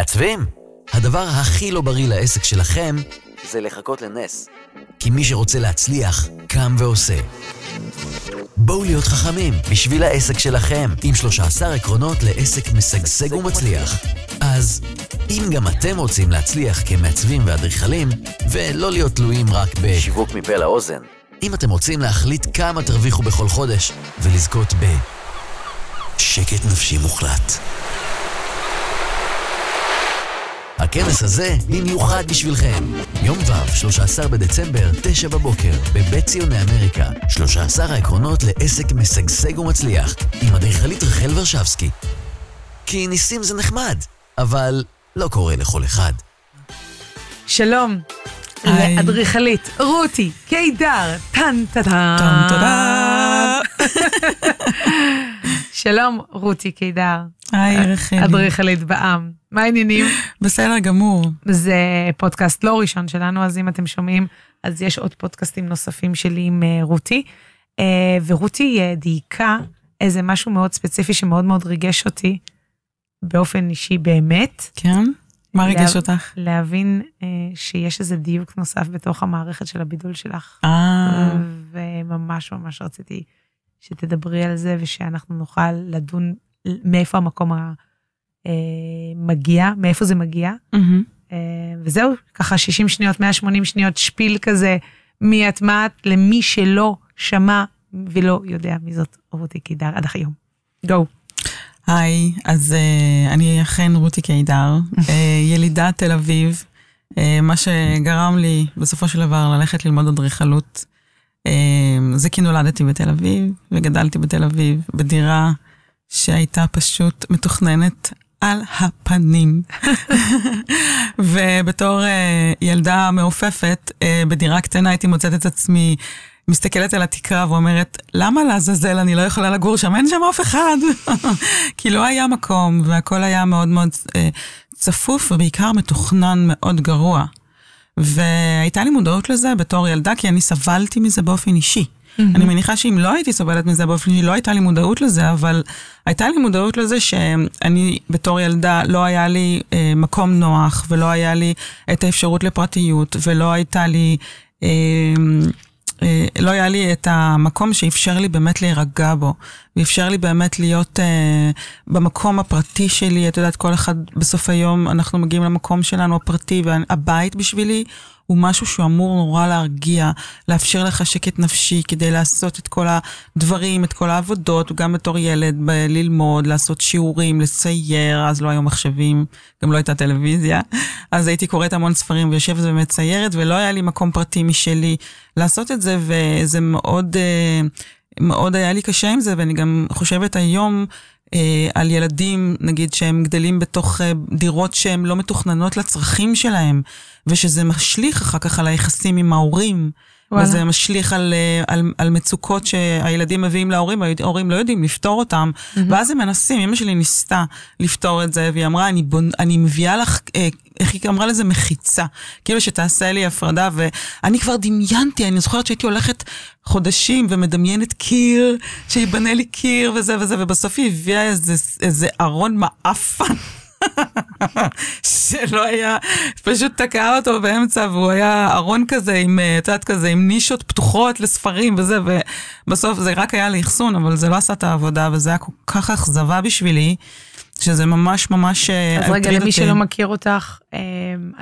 מעצבים? הדבר הכי לא בריא לעסק שלכם זה לחכות לנס. כי מי שרוצה להצליח, קם ועושה. בואו להיות חכמים בשביל העסק שלכם, עם 13 עקרונות לעסק משגשג ומצליח. אז אם גם אתם רוצים להצליח כמעצבים ואדריכלים, ולא להיות תלויים רק בשיווק מפה לאוזן, אם אתם רוצים להחליט כמה תרוויחו בכל חודש, ולזכות ב... שקט נפשי מוחלט. הכנס הזה במיוחד בשבילכם. יום ו', 13 בדצמבר, 9 בבוקר, בבית ציוני אמריקה. 13 העקרונות לעסק משגשג ומצליח, עם אדריכלית רחל ורשבסקי. כי ניסים זה נחמד, אבל לא קורה לכל אחד. שלום, היי. לאדריכלית רותי קידר, טן טה טה. טם תודה. שלום, רותי קידר, היי רחלי. אדריכלית בעם. מה העניינים? בסדר גמור. זה פודקאסט לא ראשון שלנו, אז אם אתם שומעים, אז יש עוד פודקאסטים נוספים שלי עם אה, רותי. אה, ורותי אה, דייקה איזה משהו מאוד ספציפי שמאוד מאוד ריגש אותי, באופן אישי באמת. כן? מה ריגש לה- אותך? להבין אה, שיש איזה דיוק נוסף בתוך המערכת של הבידול שלך. אה, וממש ממש רציתי שתדברי על זה ושאנחנו נוכל לדון מאיפה המקום ה- מגיע, מאיפה זה מגיע. אה, וזהו, ככה 60 שניות, 180 שניות, שפיל כזה, מי את מה את, למי שלא שמע ולא יודע מי זאת רותי קידר עד היום. גו. היי, אז אה, אני אכן רותי קידר, אה, ילידת תל אביב, אה, מה שגרם לי בסופו של דבר ללכת ללמוד אדריכלות. אה, זה כי נולדתי בתל אביב וגדלתי בתל אביב בדירה שהייתה פשוט מתוכננת על הפנים. ובתור אה, ילדה מעופפת אה, בדירה קטנה הייתי מוצאת את עצמי מסתכלת על התקרה ואומרת, למה לעזאזל אני לא יכולה לגור שם? אין שם אף אחד. כי לא היה מקום, והכל היה מאוד מאוד אה, צפוף, ובעיקר מתוכנן מאוד גרוע. והייתה לי מודעות לזה בתור ילדה, כי אני סבלתי מזה באופן אישי. אני מניחה שאם לא הייתי סובלת מזה באופן אישי, לא הייתה לי מודעות לזה, אבל הייתה לי מודעות לזה שאני בתור ילדה, לא היה לי אה, מקום נוח, ולא היה לי את האפשרות לפרטיות, ולא הייתה לי... אה, אה, לא היה לי את המקום שאפשר לי באמת להירגע בו, ואפשר לי באמת להיות אה, במקום הפרטי שלי, את יודעת, כל אחד בסוף היום, אנחנו מגיעים למקום שלנו הפרטי, והבית בשבילי הוא משהו שהוא אמור נורא להרגיע, לאפשר לך שקט נפשי כדי לעשות את כל הדברים, את כל העבודות, גם בתור ילד, ב- ללמוד, לעשות שיעורים, לצייר, אז לא היו מחשבים, גם לא הייתה טלוויזיה, אז הייתי קוראת המון ספרים ויושבת ומציירת, ולא היה לי מקום פרטי משלי לעשות את זה, וזה מאוד, אה, מאוד היה לי קשה עם זה, ואני גם חושבת היום, על ילדים, נגיד, שהם גדלים בתוך אה, דירות שהן לא מתוכננות לצרכים שלהם, ושזה משליך אחר כך על היחסים עם ההורים. וואלה. וזה משליך על, אה, על, על מצוקות שהילדים מביאים להורים, וההורים לא יודעים לפתור אותם, ואז הם מנסים, אמא שלי ניסתה לפתור את זה, והיא אמרה, אני, בונ... אני מביאה לך, אה, איך היא אמרה לזה? מחיצה. כאילו שתעשה לי הפרדה, ואני כבר דמיינתי, אני זוכרת שהייתי הולכת חודשים ומדמיינת קיר, שיבנה לי קיר וזה וזה, ובסוף היא הביאה איזה, איזה ארון מעפן. שלא היה, פשוט תקעה אותו באמצע, והוא היה ארון כזה עם, אה, את יודעת, כזה עם נישות פתוחות לספרים וזה, ובסוף זה רק היה לאחסון, אבל זה לא עשה את העבודה, וזה היה כל כך אכזבה בשבילי, שזה ממש ממש אה, אז רגע, הטריד למי אותי. שלא מכיר אותך, אה,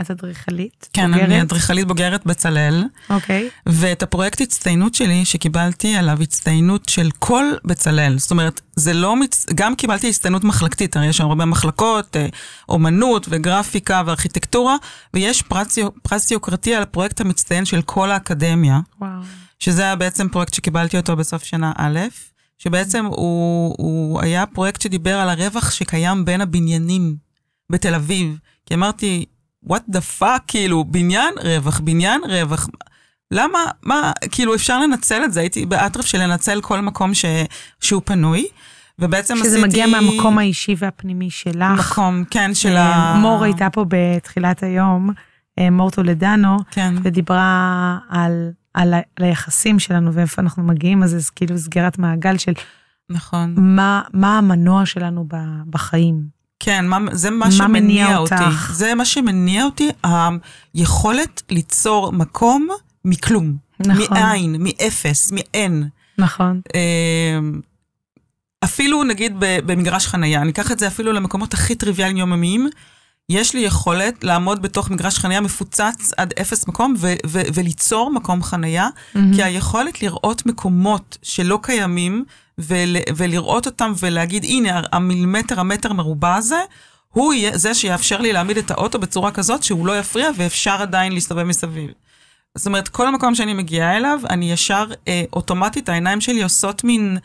את אדריכלית? כן, בוגרת? אני אדריכלית בוגרת בצלאל, אוקיי. ואת הפרויקט הצטיינות שלי, שקיבלתי עליו הצטיינות של כל בצלאל. זאת אומרת, זה לא, מצ... גם קיבלתי הצטיינות מחלקתית, הרי יש שם הרבה מחלקות, אה, אומנות וגרפיקה וארכיטקטורה, ויש פרס, פרס יוקרתי על הפרויקט המצטיין של כל האקדמיה, וואו. שזה היה בעצם פרויקט שקיבלתי אותו בסוף שנה א', שבעצם הוא, הוא היה פרויקט שדיבר על הרווח שקיים בין הבניינים בתל אביב. כי אמרתי, what the fuck, כאילו, בניין רווח, בניין רווח. למה, מה, כאילו אפשר לנצל את זה, הייתי באטרף של לנצל כל מקום ש, שהוא פנוי, ובעצם שזה עשיתי... מגיע מהמקום האישי והפנימי שלך. מקום, כן, של אה, ה... מור הייתה פה בתחילת היום, אה, מור טולדנו, כן, ודיברה על, על, ה- על היחסים שלנו ואיפה אנחנו מגיעים, אז זה כאילו סגירת מעגל של נכון. מה, מה המנוע שלנו ב- בחיים. כן, מה, זה מה מה שמניע מניע אותי. אותך? זה מה שמניע אותי, היכולת ליצור מקום מכלום. נכון. מאין, מאפס, מאין. נכון. אמ, אפילו נגיד במגרש חנייה, אני אקח את זה אפילו למקומות הכי טריוויאליים יומיומיים, יש לי יכולת לעמוד בתוך מגרש חנייה מפוצץ עד אפס מקום ו- ו- וליצור מקום חנייה, כי היכולת לראות מקומות שלא קיימים ול- ולראות אותם ולהגיד, הנה, המילימטר, המטר מרובע הזה, הוא יהיה זה שיאפשר לי להעמיד את האוטו בצורה כזאת שהוא לא יפריע ואפשר עדיין להסתובב מסביב. זאת אומרת, כל מקום שאני מגיעה אליו, אני ישר אה, אוטומטית, העיניים שלי עושות מין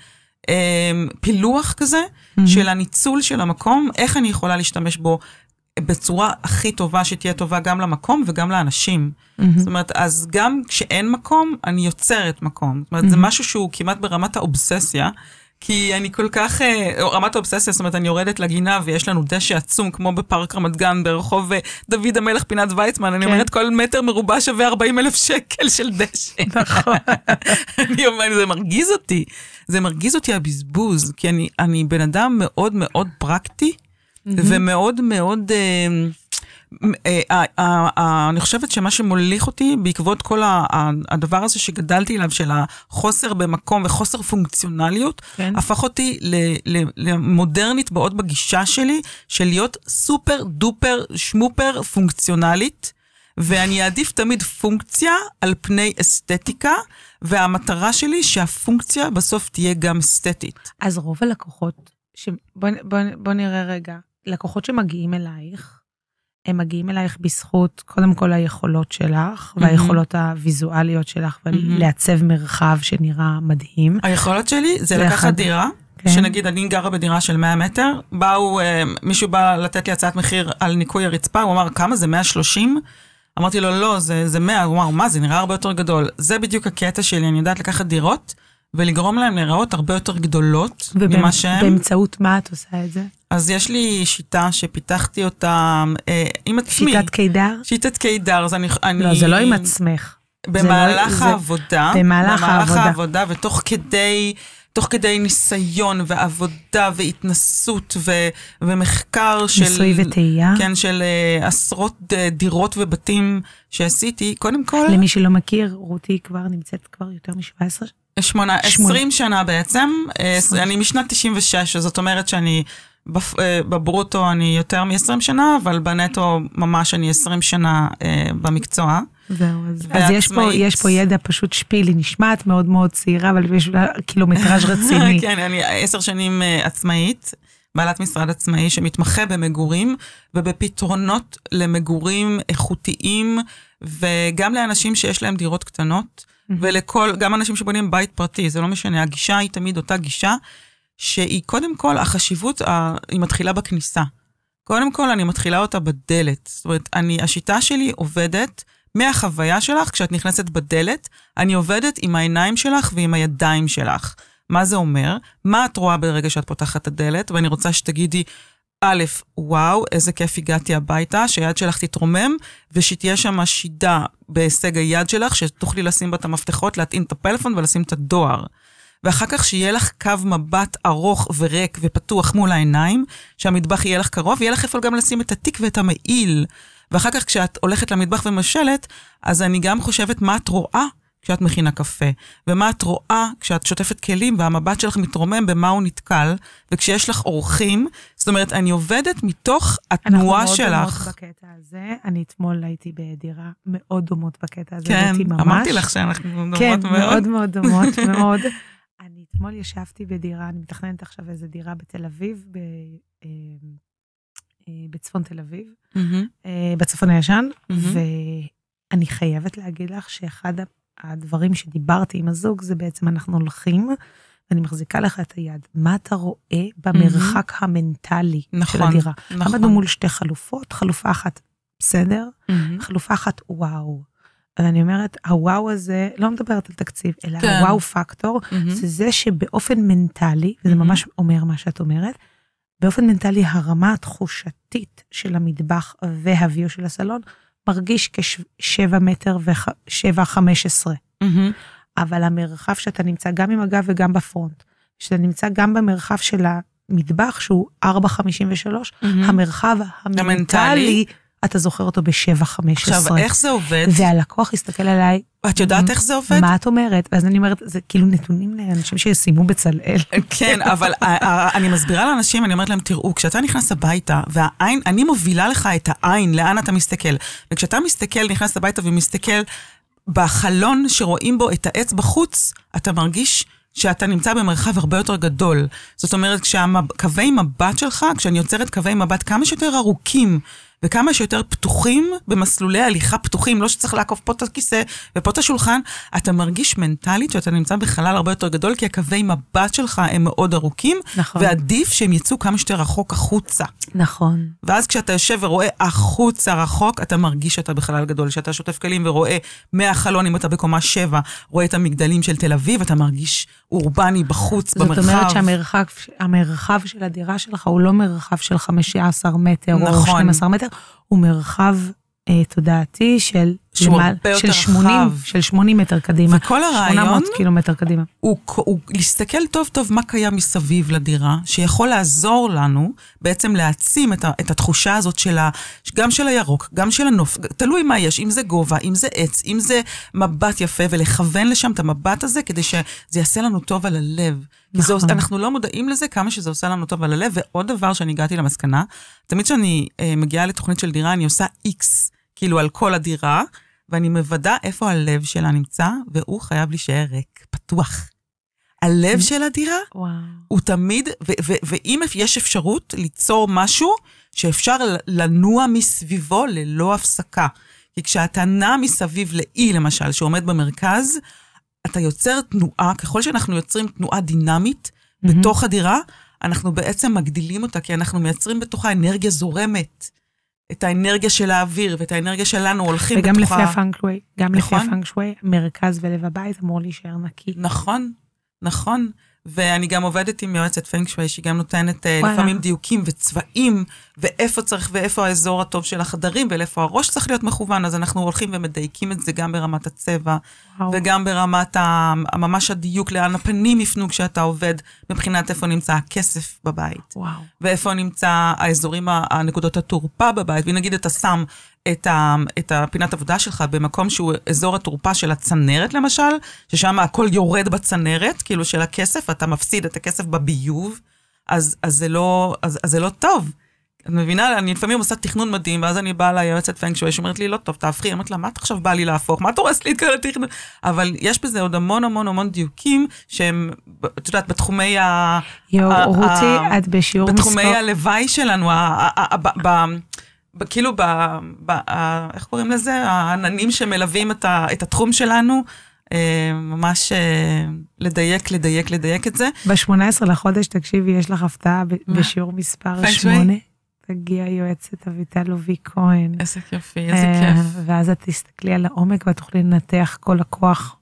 אה, פילוח כזה mm-hmm. של הניצול של המקום, איך אני יכולה להשתמש בו בצורה הכי טובה, שתהיה טובה גם למקום וגם לאנשים. Mm-hmm. זאת אומרת, אז גם כשאין מקום, אני יוצרת מקום. זאת אומרת, mm-hmm. זה משהו שהוא כמעט ברמת האובססיה. כי אני כל כך, אה, רמת האובססיה, זאת אומרת, אני יורדת לגינה ויש לנו דשא עצום, כמו בפארק רמת גן, ברחוב אה, דוד המלך פינת ויצמן, אני כן. אומרת, כל מטר מרובע שווה 40 אלף שקל של דשא. נכון. אני אומרת, זה מרגיז אותי. זה מרגיז אותי הבזבוז, כי אני, אני בן אדם מאוד מאוד פרקטי, ומאוד מאוד... אה, אה, אה, אני חושבת שמה שמוליך אותי בעקבות כל הדבר הזה שגדלתי אליו, של החוסר במקום וחוסר פונקציונליות, כן. הפך אותי למודרנית מאוד בגישה שלי, של להיות סופר דופר שמופר פונקציונלית. ואני אעדיף תמיד פונקציה על פני אסתטיקה, והמטרה שלי שהפונקציה בסוף תהיה גם אסתטית. אז רוב הלקוחות, ש... בוא, בוא, בוא נראה רגע, לקוחות שמגיעים אלייך, הם מגיעים אלייך בזכות קודם כל היכולות שלך, והיכולות הוויזואליות שלך, ולעצב מרחב שנראה מדהים. היכולות שלי זה זה לקחת אחד. דירה, כן. שנגיד אני גרה בדירה של 100 מטר, באו, אה, מישהו בא לתת לי הצעת מחיר על ניקוי הרצפה, הוא אמר, כמה זה 130? אמרתי לו, לא, זה, זה 100, הוא אמר, מה, זה נראה הרבה יותר גדול. זה בדיוק הקטע שלי, אני יודעת לקחת דירות, ולגרום להם להיראות הרבה יותר גדולות ממה שהם. ובאמצעות מה את עושה את זה? אז יש לי שיטה שפיתחתי אותה אה, עם עצמי. שיטת קידר? שיטת קידר, אז אני... אני לא, זה לא עם עצמך. במהלך זה לא- זה- העבודה, במהלך במהלך העבודה. העבודה, ותוך כדי, תוך כדי ניסיון ועבודה והתנסות ו, ומחקר של... ניסוי וטעייה. כן, של אה, עשרות אה, דירות ובתים שעשיתי, קודם כל, למי שלא מכיר, רותי כבר נמצאת כבר יותר מ-17 שמונה. עשרים שנה בעצם, אה, עשרים. אני משנת 96, אז זאת אומרת שאני, אה, בברוטו אני יותר מ-20 שנה, אבל בנטו ממש אני 20 שנה אה, במקצוע. זהו, אז, אז יש, פה. יש פה ידע פשוט שפיל, היא נשמעת מאוד מאוד צעירה, אבל יש לה קילומטראז' רציני. כן, אני עשר שנים אה, עצמאית, בעלת משרד עצמאי שמתמחה במגורים ובפתרונות למגורים איכותיים, וגם לאנשים שיש להם דירות קטנות, ולכל, גם אנשים שבונים בית פרטי, זה לא משנה, הגישה היא תמיד אותה גישה, שהיא קודם כל, החשיבות, היא מתחילה בכניסה. קודם כל, אני מתחילה אותה בדלת. זאת אומרת, אני, השיטה שלי עובדת מהחוויה שלך, כשאת נכנסת בדלת, אני עובדת עם העיניים שלך ועם הידיים שלך. מה זה אומר? מה את רואה ברגע שאת פותחת את הדלת? ואני רוצה שתגידי, א', וואו, איזה כיף הגעתי הביתה, שהיד שלך תתרומם, ושתהיה שם שידה בהישג היד שלך, שתוכלי לשים בה את המפתחות, להטעין את הפלאפון ולשים את הדואר. ואחר כך שיהיה לך קו מבט ארוך וריק ופתוח מול העיניים, שהמטבח יהיה לך קרוב, יהיה לך איפה גם לשים את התיק ואת המעיל. ואחר כך כשאת הולכת למטבח ומבשלת, אז אני גם חושבת מה את רואה כשאת מכינה קפה, ומה את רואה כשאת שוטפת כלים והמבט שלך מתרומם במה הוא נתקל, וכשיש לך אורחים, זאת אומרת, אני עובדת מתוך התנועה אנחנו מאוד דומות שלך. בקטע הזה. אני אתמול הייתי בדירה מאוד דומות בקטע הזה. כן, רותי ממש. אמרתי לך שאנחנו דומות כן, מאוד. מאוד מאוד דומות, מאוד. אני אתמול ישבתי בדירה, אני מתכננת עכשיו איזו דירה בתל אביב, ב, אה, אה, בצפון תל אביב, מהמם. אה, בצפון הישן, מהמם. ואני חייבת להגיד לך שאחד הדברים שדיברתי עם הזוג, זה בעצם אנחנו הולכים, ואני מחזיקה לך את היד. מה אתה רואה במרחק המנטלי של נכון, הדירה? נכון. עמדנו מול שתי חלופות, חלופה אחת, בסדר? מהמם. חלופה אחת, וואו. ואני אומרת, הוואו הזה, לא מדברת על תקציב, אלא כן. הוואו פקטור, מהמם. זה זה שבאופן מנטלי, וזה מהמם. ממש אומר מה שאת אומרת, באופן מנטלי הרמה התחושתית של המטבח והוויו של הסלון מרגיש כשבע מטר ושבע חמש עשרה. אבל המרחב שאתה נמצא גם עם הגב וגם בפרונט, שאתה נמצא גם במרחב של מטבח שהוא 4.53, המרחב המנטלי. אתה זוכר אותו ב-7.15. עכשיו, איך זה עובד? והלקוח הסתכל עליי, את יודעת איך זה עובד? מה את אומרת? ואז אני אומרת, זה כאילו נתונים לאנשים שסיימו בצלאל. כן, אבל אני מסבירה לאנשים, אני אומרת להם, תראו, כשאתה נכנס הביתה, והעין, אני מובילה לך את העין, לאן אתה מסתכל. וכשאתה מסתכל, נכנס הביתה ומסתכל בחלון שרואים בו את העץ בחוץ, אתה מרגיש שאתה נמצא במרחב הרבה יותר גדול. זאת אומרת, כשקווי מבט שלך, כשאני יוצרת קווי מבט כמה שיותר ארוכים, וכמה שיותר פתוחים, במסלולי הליכה פתוחים, לא שצריך לעקוף פה את הכיסא ופה את השולחן, אתה מרגיש מנטלית שאתה נמצא בחלל הרבה יותר גדול, כי הקווי מבט שלך הם מאוד ארוכים, נכון. ועדיף שהם יצאו כמה שיותר רחוק החוצה. נכון. ואז כשאתה יושב ורואה החוצה רחוק, אתה מרגיש שאתה בחלל גדול. כשאתה שוטף כלים ורואה מהחלון, אם אתה בקומה 7, רואה את המגדלים של תל אביב, אתה מרגיש אורבני בחוץ, זאת במרחב. אומרת שהמרחב המרחב של הדירה שלך הוא לא מרחב של 15 מטר או נכון. 12 מטר, הוא מרחב אה, תודעתי של, שהוא למעלה- הרבה יותר של 80, רחב. של 80 מטר קדימה. וכל הרעיון 800 קילומטר קדימה. הוא, הוא להסתכל טוב טוב מה קיים מסביב לדירה, שיכול לעזור לנו בעצם להעצים את, ה, את התחושה הזאת של ה, גם של הירוק, גם של הנוף, תלוי מה יש, אם זה גובה, אם זה עץ, אם זה מבט יפה, ולכוון לשם את המבט הזה כדי שזה יעשה לנו טוב על הלב. זה, נכון. עוש- אנחנו לא מודעים לזה כמה שזה עושה לנו טוב על הלב, ועוד דבר שאני הגעתי למסקנה, תמיד כשאני אה, מגיעה לתוכנית של דירה, אני עושה איקס, כאילו על כל הדירה, ואני מוודא איפה הלב שלה נמצא, והוא חייב להישאר ריק, פתוח. הלב של הדירה וואו. הוא תמיד, ואם יש אפשרות ליצור משהו שאפשר לנוע מסביבו ללא הפסקה. כי כשאתה נע מסביב לאי, למשל, שעומד במרכז, אתה יוצר תנועה, ככל שאנחנו יוצרים תנועה דינמית. בתוך הדירה, אנחנו בעצם מגדילים אותה, כי אנחנו מייצרים בתוכה אנרגיה זורמת. את האנרגיה של האוויר ואת האנרגיה שלנו הולכים וגם בתוכה. לפי הפאנק שווי, גם לפי נכון. הפאנק שווי, מרכז ולב הבית אמור להישאר נקי. נכון, נכון. ואני גם עובדת עם יועצת פנג שווי, שהיא גם נותנת אה, וואלה. לפעמים דיוקים וצבעים, ואיפה צריך ואיפה האזור הטוב של החדרים, ולאיפה הראש צריך להיות מכוון, אז אנחנו הולכים ומדייקים את זה גם ברמת הצבע, וואו. וגם ברמת ה, ממש הדיוק לאן הפנים יפנו כשאתה עובד, מבחינת איפה נמצא הכסף בבית. וואו. ואיפה נמצא האזורים, הנקודות התורפה בבית, ונגיד אתה שם את, ה, את הפינת עבודה שלך במקום שהוא אזור התורפה של הצנרת למשל, ששם הכל יורד בצנרת, כאילו של הכסף, אתה מפסיד את הכסף בביוב, אז, אז, זה, לא, אז, אז זה לא טוב. את מבינה? אני לפעמים עושה תכנון מדהים, ואז אני באה ליועצת פנג שווי, שאומרת לי, לא טוב, תהפכי. אני אומרת לה, מה את עכשיו באה לי להפוך? מה את הורסת לי את כל התכנון? אבל יש בזה עוד המון המון המון דיוקים, שהם, את יודעת, בתחומי ה... יואו, רותי, את בשיעור בתחומי מספר... הלוואי שלנו, כאילו, ב- ב- ה- איך קוראים לזה? העננים שמלווים את ה- את התחום שלנו, אה, ממש אה, לדייק, לדייק, לדייק את זה. ב-18 לחודש, תקשיבי, יש לך הפתעה? בשיעור מספר פנג שווי? 8. תגיע יועצת אביטל לובי כהן. איזה איזה אה, כיף. ואז את תסתכלי על העומק ואת תוכלי לנתח כל לקוח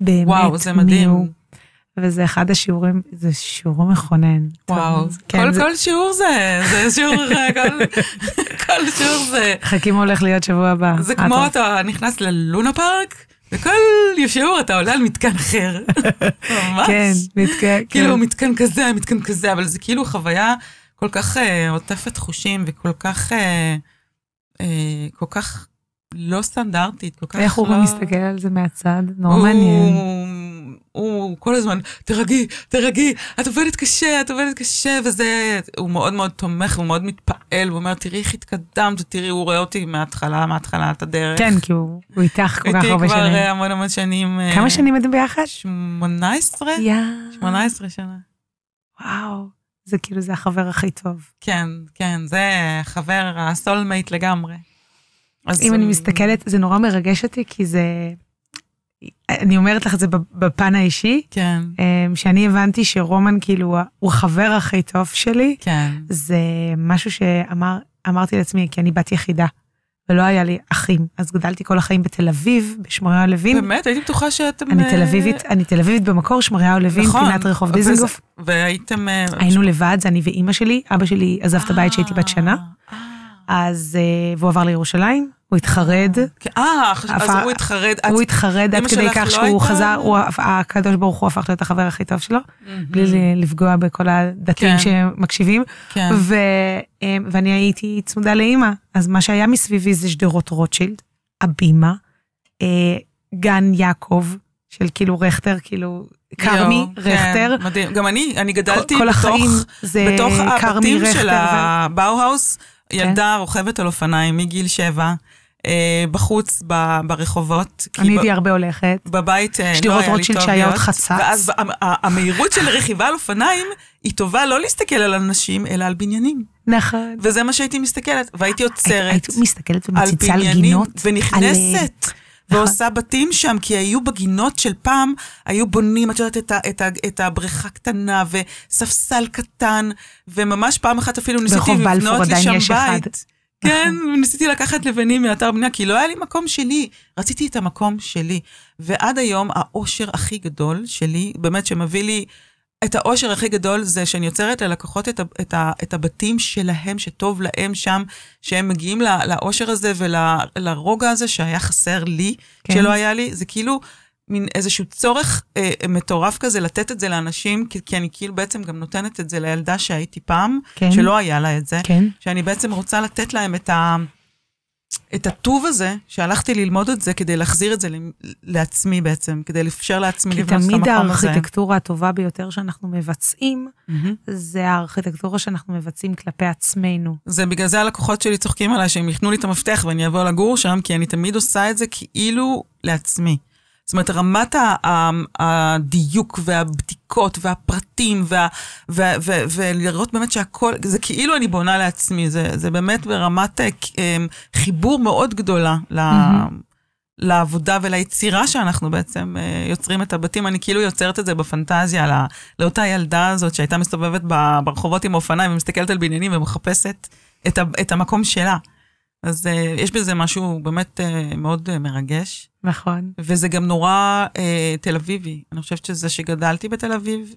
באמת וואו, זה מדהים. הוא. וזה אחד השיעורים, זה שיעור מכונן. וואו, טוב, כן, כל, זה- כל שיעור זה, זה שיעור, כל, כל שיעור זה, חכים הולך להיות שבוע הבא. זה כמו טוב. אתה נכנס ללונה פארק, וכל שיעור אתה עולה על מתקן אחר. ממש. כן, מתקן, כאילו מתקן כזה, מתקן כזה, אבל זה כאילו חוויה כל כך אה, עוטפת חושים וכל כך, אה, אה, כל כך לא סטנדרטית, כל כך איך הוא לא... גם מסתכל על זה מהצד? נורא הוא- מעניין. הוא כל הזמן, תרגי, תרגי, את עובדת קשה, את עובדת קשה, וזה, הוא מאוד מאוד תומך, הוא מאוד מתפעל, הוא אומר, תראי איך התקדמת, תראי, הוא רואה אותי מההתחלה, מהתחלת הדרך. כן, כי הוא הוא איתך כל כך איתי הרבה כבר שנים. אה, המון המון שנים. אה, כמה שנים אתם ביחד? 18? יא. 18 שנה. וואו, זה כאילו, זה החבר הכי טוב. כן, כן, זה חבר הסולמייט לגמרי. אז אם אני מסתכלת, זה נורא מרגש אותי, כי זה... אני אומרת לך את זה בפן האישי, כן, אמ, שאני הבנתי שרומן כאילו הוא החבר הכי טוב שלי, כן. זה משהו שאמרתי לעצמי, כי אני בת יחידה, ולא היה לי אחים, אז גדלתי כל החיים בתל אביב, בשמריהו לוין. באמת, הייתי בטוחה שאתם... אני אה, תל אביבית, אני תל אביבית במקור, שמריהו לוין, נכון. פינת רחוב דיזנגוף. והייתם... אה, היינו לבד, זה אני ואימא שלי, אבא שלי עזב את הבית כשהייתי בת שנה, אה, אז, והוא עבר לירושלים, הוא התחרד. אה, אז הוא התחרד. הוא התחרד עד כדי כך לא שהוא חזר, הקדוש ברוך הוא הפך להיות החבר הכי טוב שלו, בלי לפגוע בכל הדתיים כן. שמקשיבים. כן. אה, ואני הייתי צמודה לאימא, אז מה שהיה מסביבי זה שדרות רוטשילד, הבימה, אה, גן יעקב, של כאילו רכטר, כאילו, כרמי, יואו, רכטר. כן, מדהים. גם אני, אני גדלתי כל בתוך, זה בתוך הבתים. של הבאוהאוס, ילדה רוכבת על אופניים מגיל שבע, אה, בחוץ ב- ברחובות. אני ב- הייתי הרבה הולכת. בבית אה, לא היה לי רוטשילד טוב שהיה עוד להיות. חצץ. ואז המהירות של רכיבה על אופניים, היא טובה לא להסתכל על אנשים, אלא על בניינים. נכון. וזה מה שהייתי מסתכלת, והייתי עוצרת. היית מסתכלת ומציצה על גינות. ונכנסת. על- ועושה בתים שם, כי היו בגינות של פעם, היו בונים, את יודעת, את, ה, את, ה, את הבריכה קטנה וספסל קטן, וממש פעם אחת אפילו ניסיתי ברחוב בלפור לבנות לי עדיין שם יש אחד. כן, ניסיתי לקחת לבנים מאתר בנייה, כי לא היה לי מקום שלי, רציתי את המקום שלי. ועד היום האושר הכי גדול שלי, באמת שמביא לי את האושר הכי גדול זה שאני יוצרת ללקוחות את, ה, את, ה, את הבתים שלהם, שטוב להם שם, שהם מגיעים לא, לאושר הזה ולרוגע הזה שהיה חסר לי. כן. שלא היה לי, זה כאילו מין איזשהו צורך אה, מטורף כזה לתת את זה לאנשים, כי, כי אני כאילו בעצם גם נותנת את זה לילדה שהייתי פעם, כן. שלא היה לה את זה, כן. שאני בעצם רוצה לתת להם את ה... את הטוב הזה, שהלכתי ללמוד את זה כדי להחזיר את זה לעצמי בעצם, כדי לאפשר לעצמי כי לבנות את תמיד המקום הזה. הארכיטקטורה הטובה ביותר שאנחנו מבצעים, מהמם. זה הארכיטקטורה שאנחנו מבצעים כלפי עצמנו. זה בגלל זה הלקוחות שלי צוחקים עליי שהם ייתנו לי את המפתח ואני אבוא לגור שם, כי אני תמיד עושה את זה כאילו לעצמי. זאת אומרת, רמת הדיוק והבדיקות והפרטים וה, ו, ו, ולראות באמת שהכל, זה כאילו אני בונה לעצמי, זה, זה באמת ברמת אה, אה, חיבור מאוד גדולה ל, לעבודה וליצירה שאנחנו בעצם אה, יוצרים את הבתים. אני כאילו יוצרת את זה בפנטזיה לא, לאותה ילדה הזאת שהייתה מסתובבת ברחובות עם האופניים ומסתכלת על בניינים ומחפשת את, ה, את המקום שלה. אז יש בזה משהו באמת מאוד מרגש. נכון. וזה גם נורא אה, תל אביבי. אני חושבת שזה שגדלתי בתל אביב,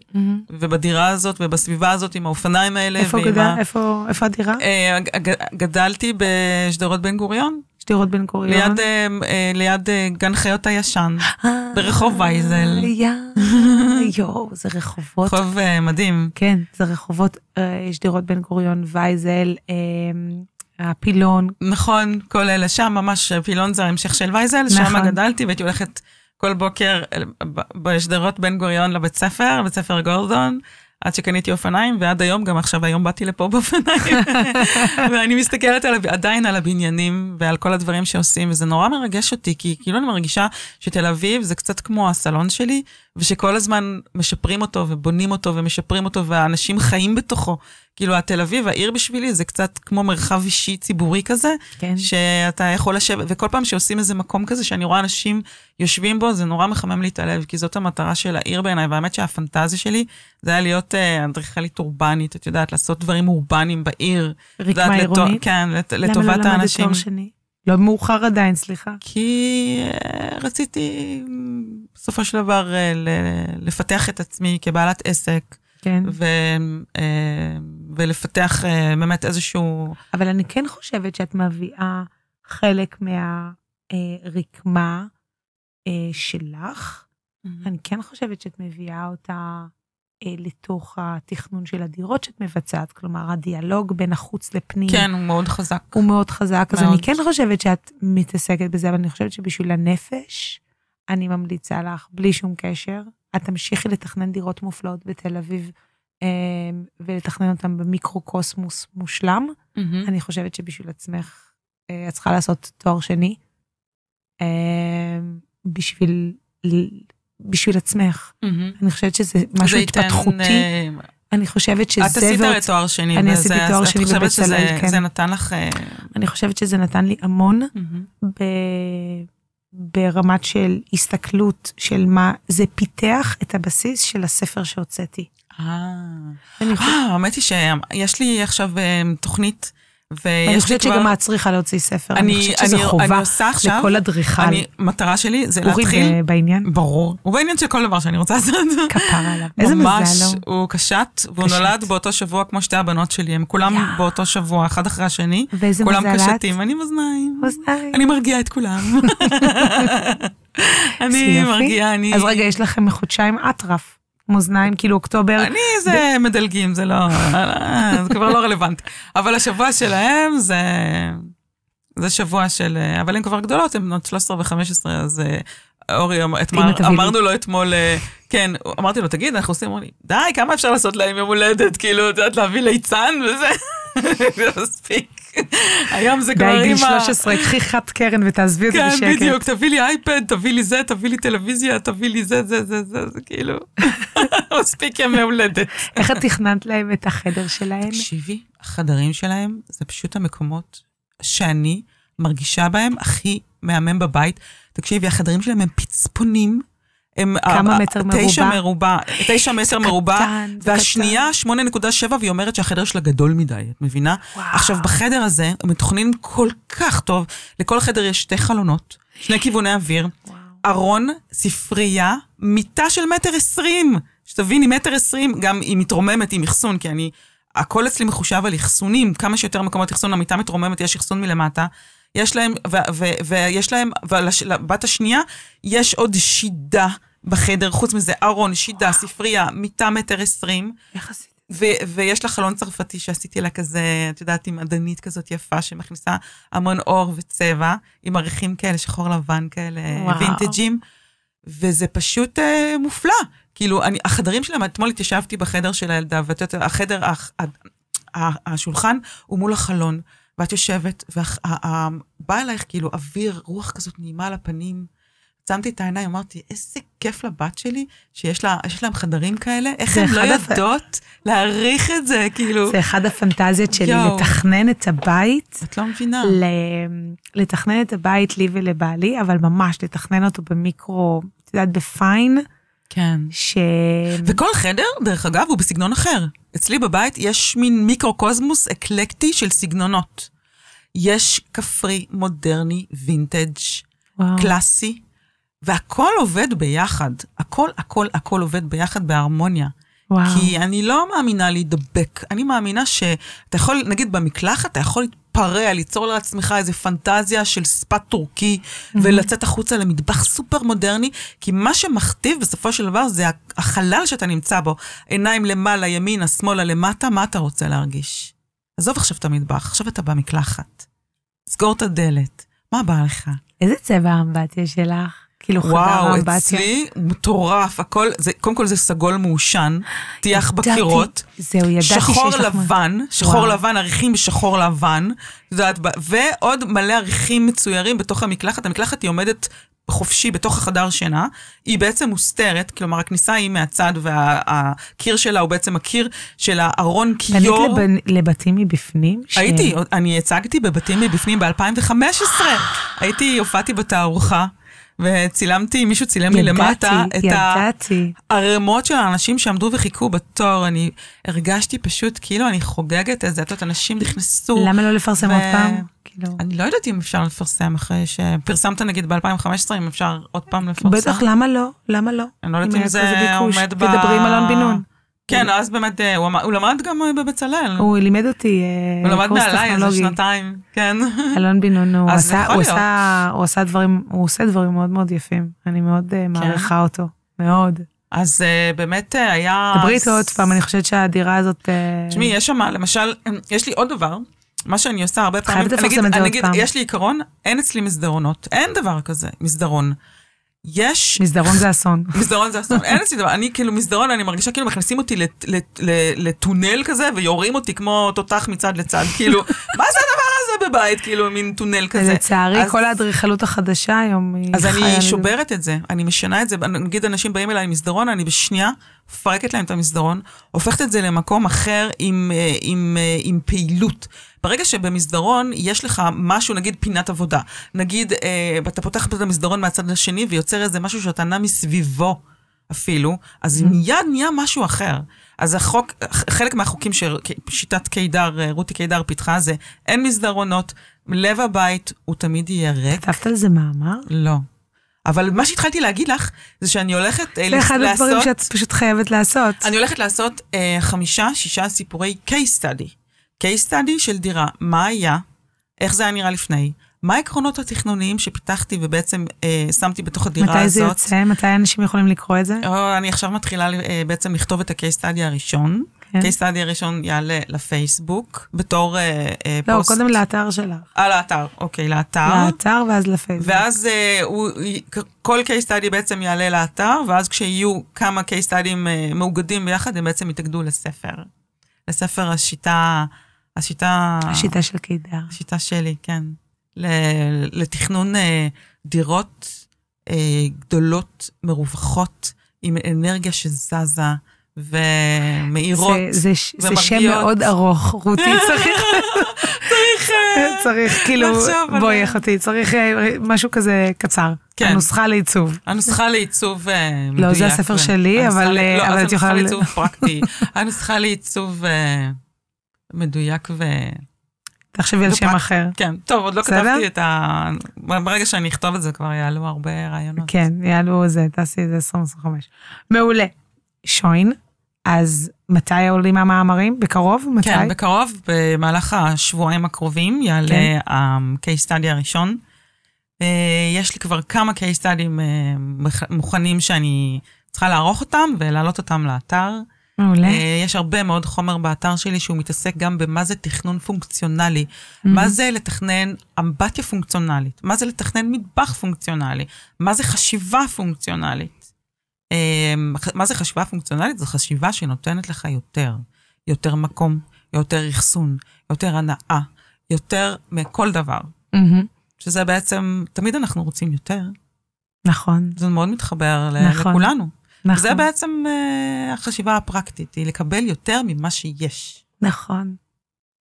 ובדירה הזאת ובסביבה הזאת עם האופניים האלה. איפה גדל? ה- איפה איפה הדירה? אה, ג- גדלתי בשדרות בן גוריון, שדרות בן גוריון. ליד, אה, אה, ליד אה, גן חיות הישן, ברחוב וייזל. יואו, זה רחובות. רחוב אה, מדהים. כן, זה רחובות, אה, שדרות בן גוריון, וייזל, אה, הפילון. נכון, כל אלה שם, ממש פילון זה ההמשך של וייזל, שם נכון. גדלתי והייתי הולכת כל בוקר אה, בשדרות בן גוריון לבית ספר, בית ספר גורדון, עד שקניתי אופניים, ועד היום, גם עכשיו היום באתי לפה באופניים, ואני מסתכלת על, עדיין על הבניינים ועל כל הדברים שעושים, וזה נורא מרגש אותי, כי כאילו אני מרגישה שתל אביב זה קצת כמו הסלון שלי, ושכל הזמן משפרים אותו ובונים אותו ומשפרים אותו, והאנשים חיים בתוכו. כאילו, התל אביב, העיר בשבילי, זה קצת כמו מרחב אישי ציבורי כזה, כן. שאתה יכול לשבת, וכל פעם שעושים איזה מקום כזה שאני רואה אנשים יושבים בו, זה נורא מחמם לי את הלב, כי זאת המטרה של העיר בעיניי, והאמת שהפנטזיה שלי זה היה להיות אה, אדריכלית אורבנית, את יודעת, לעשות דברים אורבניים בעיר. רקמה עירונית. כן, לט- למה לטובת לא למדת האנשים. תואר שני? לא מאוחר עדיין, סליחה. כי אה, רציתי מ, בסופו של דבר אה, לפתח את עצמי כבעלת עסק, כן. ו, אה, ולפתח אה, באמת איזשהו... אבל אני כן חושבת שאת מביאה חלק מהרקמה אה, שלך. אני כן חושבת שאת מביאה אותה אה, לתוך התכנון של הדירות שאת מבצעת. כלומר, הדיאלוג בין החוץ לפנים. כן, הוא מאוד חזק. הוא מאוד חזק, אז מאוד. אני כן חושבת שאת מתעסקת בזה, אבל אני חושבת שבשביל הנפש, אני ממליצה לך, בלי שום קשר, את תמשיכי לתכנן דירות מופלאות בתל אביב, אה, ולתכנן אותן במיקרוקוסמוס מושלם. מהמם. אני חושבת שבשביל עצמך, אה, את צריכה לעשות תואר שני, אה, בשביל, בשביל עצמך. מהמם. אני חושבת שזה משהו זה ייתן, התפתחותי, אה, אני חושבת שזה... את עשית הרי תואר שני. אני עשיתי תואר שני בבצלאל, שזה- כן. זה נתן לך... אה, אני חושבת שזה נתן לי המון. מהמם. ב... ברמת של הסתכלות של מה זה פיתח את הבסיס של הספר שהוצאתי. אה, אה, האמת היא שיש לי עכשיו תוכנית ויש אני לי חושבת כבר... שגם את צריכה להוציא ספר, אני אני, חושבת שזו חובה אני עושה עכשיו, לכל אדריכל. אני, מטרה שלי זה אורי להתחיל, ב- בעניין? ברור, הוא בעניין של כל דבר שאני רוצה לעשות. כפרה עליו. איזה ממש, מזל לו. הוא קשת, והוא קשת. נולד באותו שבוע כמו שתי הבנות שלי, הם כולם יאה. באותו שבוע, אחד אחרי השני. ואיזה כולם מזל את? קשתים, אני עם אוזניים. אוזניים. אני מרגיעה את כולם. אני. מרגיעה, אני... אז רגע, יש לכם חודשיים אטרף. מאזניים, כאילו אוקטובר. אני זה מדלגים, זה לא, זה כבר לא רלוונטי. אבל השבוע שלהם זה, זה שבוע של, אבל הן כבר גדולות, הן בנות 13 ו-15, אז אה, אורי, אמר- אתמר-. אמרנו לו אתמול, אה, כן, אמרתי לו, תגיד, אנחנו עושים, אמרו לי, די, כמה אפשר לעשות להם יום הולדת, כאילו, את יודעת, להביא ליצן וזה, זה מספיק. היום זה כבר די, גיל עם ה... 13, קחי חת קרן ותעזבי אותי כן, בשקט. בדיוק, תביא לי אייפד, תביא לי זה, תביא לי טלוויזיה, תביא לי זה, זה, זה, זה, זה כאילו, מספיק ימי הולדת. איך את תכננת להם את החדר שלהם? תקשיבי, החדרים שלהם זה פשוט המקומות שאני מרגישה בהם הכי מהמם בבית. תקשיבי, החדרים שלהם הם פצפונים. הם כמה ה- מטר תשע מרובע? מרובע, תשע מטר מרובע, קטן, זה והשנייה 8.7 והיא אומרת שהחדר שלה גדול מדי, את מבינה? וואו. עכשיו, בחדר הזה הם מתוכננים כל כך טוב, לכל חדר יש שתי חלונות, שני כיווני אוויר, וואו. ארון, ספרייה, מיטה של מטר עשרים. שתביני, מטר עשרים, גם היא מתרוממת עם אחסון, כי אני, הכל אצלי מחושב על אחסונים, כמה שיותר מקומות אחסון, המיטה מתרוממת, יש אחסון מלמטה. יש להם, ו- ו- ויש להם, ולבת השנייה, יש עוד שידה בחדר, חוץ מזה, ארון, שידה, ספרייה, מיטה מטר עשרים. איך עשית? ו- ויש לה חלון צרפתי שעשיתי לה כזה, את יודעת, עם עדנית כזאת יפה, שמכניסה המון אור וצבע, עם עריכים כאלה, שחור לבן כאלה, וואו. וינטג'ים, וזה פשוט אה, מופלא. כאילו, אני, החדרים שלהם, אתמול התיישבתי בחדר של הילדה, ואת יודעת, החדר, הח- ה- ה- השולחן הוא מול החלון, ואת יושבת, ובא אלייך כאילו אוויר, רוח כזאת נעימה על הפנים. שמתי את העיניים, אמרתי, איזה כיף לבת שלי שיש לה, להם חדרים כאלה, איך הן לא הפ- יודעות להעריך את זה, כאילו. זה אחד הפנטזיות שלי, יואו. לתכנן את הבית. את לא מבינה. ל- לתכנן את הבית לי ולבעלי, אבל ממש לתכנן אותו במיקרו, את יודעת, בפיין, כן. ש... וכל חדר, דרך אגב, הוא בסגנון אחר. אצלי בבית יש מין מיקרוקוסמוס אקלקטי של סגנונות. יש כפרי, מודרני, וינטג', וואו. קלאסי, והכל עובד ביחד. הכל, הכל, הכל עובד ביחד בהרמוניה. וואו. כי אני לא מאמינה להידבק, אני מאמינה שאתה יכול, נגיד במקלחת, אתה יכול להתפרע, ליצור לעצמך איזה פנטזיה של ספא טורקי, ולצאת החוצה למטבח סופר מודרני, כי מה שמכתיב בסופו של דבר זה החלל שאתה נמצא בו. עיניים למעלה, ימינה, שמאלה, למטה, מה אתה רוצה להרגיש? עזוב עכשיו את המטבח, עכשיו אתה במקלחת. סגור את הדלת, מה בא לך? איזה צבע האמבטיה שלך? כאילו חדר וואו, האמבטיה. אצלי מטורף, הכל, זה, קודם כל זה סגול מעושן, טיח בקירות. זהו, ידעתי שיש לך... שחור לבן, שחור וואו. לבן, עריכים בשחור לבן, יודעת, ועוד מלא עריכים מצוירים בתוך המקלחת. המקלחת היא עומדת חופשי בתוך החדר שינה, היא בעצם מוסתרת, כלומר הכניסה היא מהצד והקיר שלה הוא בעצם הקיר של הארון פנית כיור. לבנ- לבתים מבפנים? ש- הייתי, אני הצגתי בבתים מבפנים ב-2015. הייתי, הופעתי בתערוכה. וצילמתי, מישהו צילם לי ידעתי, למטה את ידעתי. הערימות של האנשים שעמדו וחיכו בתור. אני הרגשתי פשוט כאילו אני חוגגת את זה, את יודעת, אנשים נכנסו. למה לא לפרסם ו- עוד פעם? כאילו... אני לא יודעת אם אפשר לפרסם אחרי שפרסמת נגיד ב-2015, אם אפשר עוד פעם לפרסם. בטח, למה לא? למה לא? אני לא יודעת היה אם זה ביקוש. עומד ב... תדברי עם אלון בן נון. כן, אז באמת, אה, הוא אמר- הוא למד גם אה, בבצלאל. הוא לימד אותי הוא אה, למד קורס מעליי איזה טכנולוגי. שנתיים, כן. אלון בן נון, הוא עשה- הוא הוא דברים, הוא עושה דברים מאוד מאוד יפים. אני מאוד כן. מעריכה אותו. מאוד. אז באמת היה... דברי איתו עוד פעם, אני חושבת שהדירה הזאת... תשמעי, יש שם, למשל, יש לי עוד דבר, מה שאני עושה הרבה פעמים, חייבת אני לפרסם אגיד- את זה עוד פעם. יש לי עיקרון, אין אצלי מסדרונות, אין דבר כזה, מסדרון. יש, מסדרון זה אסון. מסדרון זה אסון, אין אצלי דבר, אני כאילו מסדרון, אני מרגישה כאילו מכניסים אותי לטונל כזה, ויורים אותי כמו תותח מצד לצד, כאילו, מה זה הזה בבית, כאילו, מין טונל כזה. לצערי, אז- כל האדריכלות החדשה היום היא אז אני שוברת את זה, אני משנה את זה, נגיד אנשים באים אליי עם מסדרון, אני בשנייה מפרקת להם את המסדרון, הופכת את זה למקום אחר עם, אה, עם, אה, עם פעילות. ברגע שבמסדרון יש לך משהו, נגיד פינת עבודה, נגיד אה, אתה פותח את המסדרון מהצד השני ויוצר איזה משהו שאתה נע מסביבו. אפילו, אז Mm-hmm. מיד נהיה משהו אחר. אז החוק, חלק מהחוקים ששיטת קידר, אה, רותי קידר פיתחה זה, אין מסדרונות, לב הבית הוא תמיד יהיה ריק. כתבת על זה מאמר? לא. אבל מה שהתחלתי להגיד לך, זה שאני הולכת אה, זה אחד לעשות... הדברים שאת פשוט חייבת לעשות. אני הולכת לעשות אה, חמישה, שישה סיפורי case study. case study של דירה, מה היה, איך זה היה נראה לפני, מה העקרונות התכנוניים שפיתחתי ובעצם אה, שמתי בתוך הדירה מתי הזאת. זה יוצא? מתי אנשים יכולים לקרוא את זה? או, אני עכשיו מתחילה אה, בעצם לכתוב את ה-case study הראשון. כן. case study הראשון יעלה לפייסבוק, בתור אה, אה, לא, פוסט. קודם לאתר שלך. אה, לאתר, אוקיי, לאתר. לאתר ואז לפייסבוק. ואז אה, הוא, כל case study בעצם יעלה לאתר, ואז כשיהיו כמה case studyים אה, מאוגדים ביחד, הם בעצם יתאגדו לספר. לספר השיטה, השיטה... השיטה של קידר. השיטה שלי, כן. לתכנון אה, דירות אה, גדולות, מרווחות, עם אנרגיה שזזה ומאירות. זה, זה, ש- זה שם ומרגיעות. מאוד ארוך, רותי, צריך, צריך... אה, צריך כאילו, בואי. אחותי, צריך משהו כזה קצר. כן. הנוסחה לעיצוב. הנוסחה לעיצוב מדויק. לא, זה הספר שלי, אבל, לא, את יכולה- הנוסחה לעיצוב פרקטי. הנוסחה לעיצוב מדויק ו... תחשבי על שם אחר. כן, טוב, עוד לא? כתבתי את ה... ברגע שאני אכתוב את זה כבר יעלו הרבה רעיונות. כן, יעלו זה, תעשי את זה 2025. מעולה. שוין, אז מתי עולים המאמרים? בקרוב? מתי? כן, בקרוב, במהלך השבועיים הקרובים, יעלה כן. ה-case study הראשון. אה, יש לי כבר כמה case studyים אה, מוכ- מוכנים שאני צריכה לערוך אותם ולהעלות אותם לאתר. מעולה. אה, יש הרבה מאוד חומר באתר שלי שהוא מתעסק גם במה זה תכנון פונקציונלי, מה זה לתכנן אמבטיה פונקציונלית, מה זה לתכנן מטבח פונקציונלי, מה זה חשיבה פונקציונלית. אה, מה זה חשיבה פונקציונלית? זו חשיבה שנותנת לך יותר, יותר מקום, יותר אחסון, יותר הנאה, יותר מכל דבר. מהמם. שזה בעצם, תמיד אנחנו רוצים יותר, נכון, זה מאוד מתחבר נכון. לכולנו. נכון. זה בעצם אה, החשיבה הפרקטית, היא לקבל יותר ממה שיש. נכון,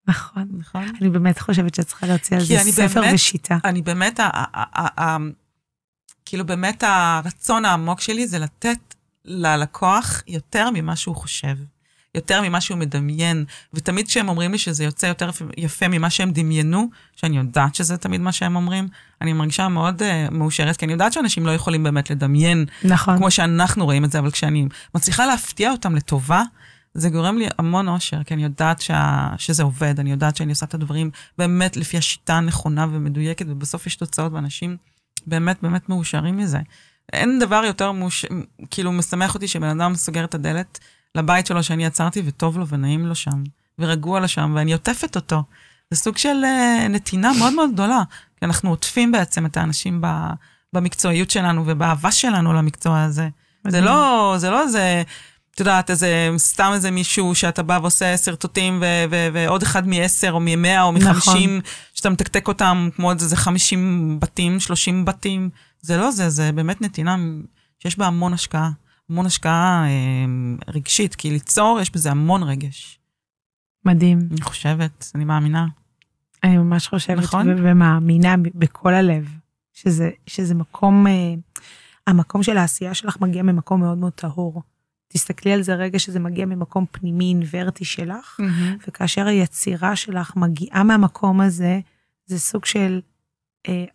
נכון. נכון? אני באמת חושבת שאת צריכה להוציא על זה ספר באמת- ושיטה. אני באמת, ה- ה- ה- כאילו באמת הרצון העמוק שלי זה לתת ללקוח יותר ממה שהוא חושב, יותר ממה שהוא מדמיין, ותמיד כשהם אומרים לי שזה יוצא יותר יפה ממה שהם דמיינו, שאני יודעת שזה תמיד מה שהם אומרים, אני מרגישה מאוד uh, מאושרת, כי אני יודעת שאנשים לא יכולים באמת לדמיין נכון. כמו שאנחנו רואים את זה, אבל כשאני מצליחה להפתיע אותם לטובה, זה גורם לי המון אושר, כי אני יודעת שה, שזה עובד, אני יודעת שאני עושה את הדברים באמת לפי השיטה הנכונה ומדויקת, ובסוף יש תוצאות, ואנשים באמת באמת מאושרים מזה. אין דבר יותר מוש... כאילו משמח אותי שבן אדם סוגר את הדלת לבית שלו שאני עצרתי, וטוב לו ונעים לו שם, ורגוע לו שם, ואני עוטפת אותו. זה סוג של uh, נתינה מאוד מאוד גדולה, כי אנחנו עוטפים בעצם את האנשים ב, במקצועיות שלנו ובאהבה שלנו למקצוע הזה. זה. לא, זה לא איזה, את יודעת, איזה, סתם איזה מישהו שאתה בא ועושה שרטוטים ו- ו- ועוד אחד מעשר או ממאה או נכון. מחמישים, שאתה מתקתק אותם כמו איזה חמישים בתים, שלושים בתים. זה לא זה, זה באמת נתינה שיש בה המון השקעה, המון השקעה אה, רגשית, כי ליצור, יש בזה המון רגש. מדהים. אני חושבת, אני מאמינה. אני ממש חושבת נכון? ו- ומאמינה בכל הלב, שזה, שזה מקום, אה, המקום של העשייה שלך מגיע ממקום מאוד מאוד טהור. תסתכלי על זה רגע שזה מגיע ממקום פנימי אינוורטי שלך, וכאשר היצירה שלך מגיעה מהמקום הזה, זה סוג של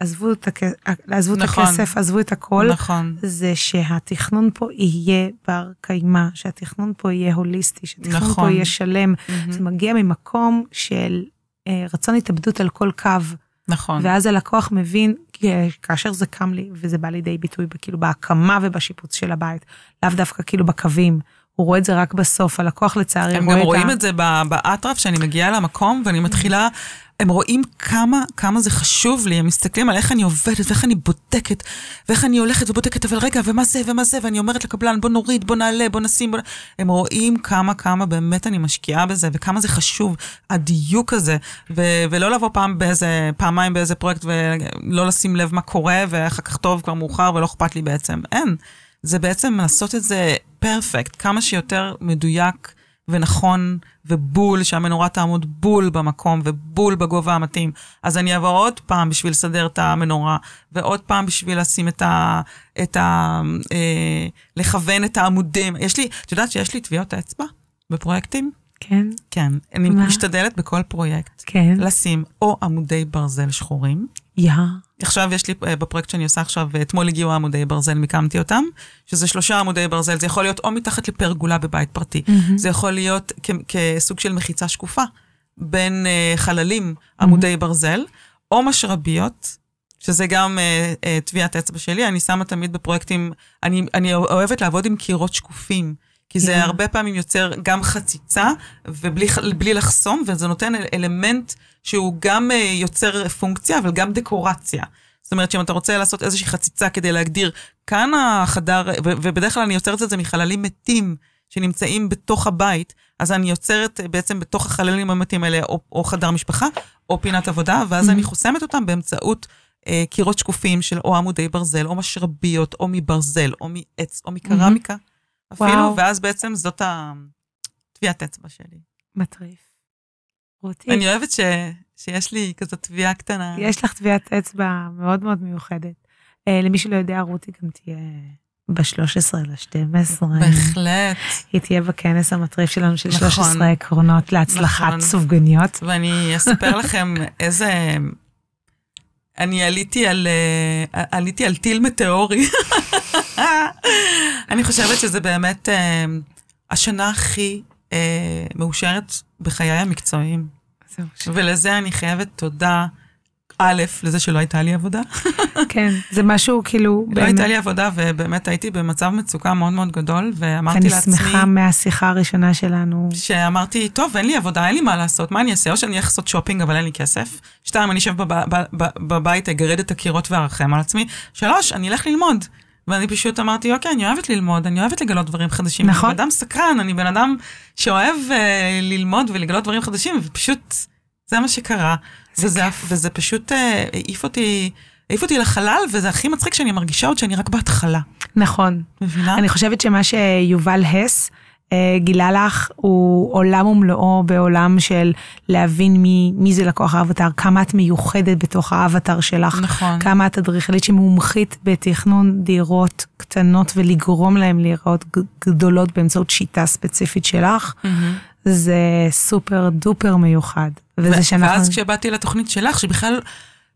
עזבו, את, הכ... עזבו נכון. את הכסף, עזבו את הכל, נכון. זה שהתכנון פה יהיה בר קיימא, שהתכנון פה יהיה הוליסטי, שהתכנון נכון. פה יהיה שלם, מהמם. זה מגיע ממקום של אה, רצון התאבדות על כל קו, נכון. ואז הלקוח מבין, אה, כאשר זה קם לי, וזה בא לידי ביטוי כאילו בהקמה ובשיפוץ של הבית, לאו דווקא כאילו בקווים, הוא רואה את זה רק בסוף, הלקוח לצערי הם רואה גם את רואים ה... את זה באטרף, שאני מגיעה למקום ואני מתחילה, הם רואים כמה, כמה זה חשוב לי, הם מסתכלים על איך אני עובדת ואיך אני בודקת, ואיך אני הולכת ובודקת, אבל רגע, ומה זה ומה זה, ואני אומרת לקבלן, בוא נוריד, בוא נעלה, בוא נשים, בוא... נ-" הם רואים כמה, כמה באמת אני משקיעה בזה, וכמה זה חשוב, הדיוק הזה, ו- ולא לבוא פעם באיזה, פעמיים באיזה פרויקט ולא לשים לב מה קורה, ואחר כך טוב, כבר מאוחר ולא אכפת לי בעצם. אין. זה בעצם לעשות את זה פרפקט, כמה שיותר מדויק ונכון ובול, שהמנורה תעמוד בול במקום ובול בגובה המתאים. אז אני אעבור עוד פעם בשביל לסדר את המנורה, ועוד פעם בשביל לשים את ה... את ה אה, לכוון את העמודים. יש לי, את יודעת שיש לי טביעות אצבע בפרויקטים? כן. כן. אני מה? משתדלת בכל פרויקט כן. לשים או עמודי ברזל שחורים. יא. עכשיו יש לי, אה, בפרויקט שאני עושה עכשיו, אה, אתמול הגיעו עמודי ברזל, מיקמתי אותם, שזה שלושה עמודי ברזל, זה יכול להיות או מתחת לפרגולה בבית פרטי, מהמם. זה יכול להיות כ- כסוג של מחיצה שקופה בין אה, חללים, עמודי ברזל, או משרביות, שזה גם אה, אה, טביעת אצבע שלי, אני שמה תמיד בפרויקטים, אני, אני אוהבת לעבוד עם קירות שקופים. כי זה Yeah. הרבה פעמים יוצר גם חציצה ובלי לחסום, וזה נותן אל- אלמנט שהוא גם אה, יוצר פונקציה, אבל גם דקורציה. זאת אומרת שאם אתה רוצה לעשות איזושהי חציצה כדי להגדיר, כאן החדר, ובדרך כלל אני יוצרת את זה מחללים מתים שנמצאים בתוך הבית, אז אני יוצרת אה, בעצם בתוך החללים המתים האלה או, או חדר משפחה, או פינת עבודה, ואז Mhm. אני חוסמת אותם באמצעות אה, קירות שקופים של או עמודי ברזל, או משרביות, או מברזל, או מעץ, או מקרמיקה. אפילו, וואו. ואז בעצם זאת הטביעת אצבע שלי. מטריף. רותי, אני אוהבת ש, שיש לי כזאת טביעה קטנה. יש לך טביעת אצבע מאוד מאוד מיוחדת. אה, למי שלא יודע, רותי גם תהיה ב-13 ל-12. בהחלט. היא תהיה בכנס המטריף שלנו של נכון. 13 עקרונות להצלחת נכון. סופגניות. ואני אספר לכם איזה... אני עליתי על, אה, עליתי על טיל מטאורי. אני חושבת שזה באמת אה, השנה הכי אה, מאושרת בחיי המקצועיים. ולזה אני חייבת תודה, א', לזה שלא הייתה לי עבודה. כן, זה משהו כאילו, לא הייתה לי עבודה, ובאמת הייתי במצב מצוקה מאוד מאוד גדול, ואמרתי אני לעצמי... שמחה מהשיחה הראשונה שלנו. שאמרתי, טוב, אין לי עבודה, אין לי מה לעשות, מה אני אעשה? או שאני אלך לעשות שופינג, אבל אין לי כסף. שתיים, אני אשב בב, ב, ב, בבית, אגרד את הקירות וארחם על עצמי. שלוש, אני אלך ללמוד. ואני פשוט אמרתי, אוקיי, אני אוהבת ללמוד, אני אוהבת לגלות דברים חדשים. נכון. אני בן אדם סקרן, אני בן אדם שאוהב אה, ללמוד ולגלות דברים חדשים, ופשוט זה מה שקרה. וזה, וזה פשוט אה, העיף אותי, העיף אותי לחלל, וזה הכי מצחיק שאני מרגישה עוד שאני רק בהתחלה. נכון. מבינה? אני חושבת שמה שיובל הס גילה לך הוא עולם ומלואו בעולם של להבין מי, מי זה לקוח האבטר, כמה את מיוחדת בתוך האבטר שלך, נכון. כמה את אדריכלית שמומחית בתכנון דירות קטנות ולגרום להן להיראות גדולות באמצעות שיטה ספציפית שלך, מהמם. זה סופר דופר מיוחד. וזה שאנחנו... ואז כשבאתי לתוכנית שלך, שבכלל,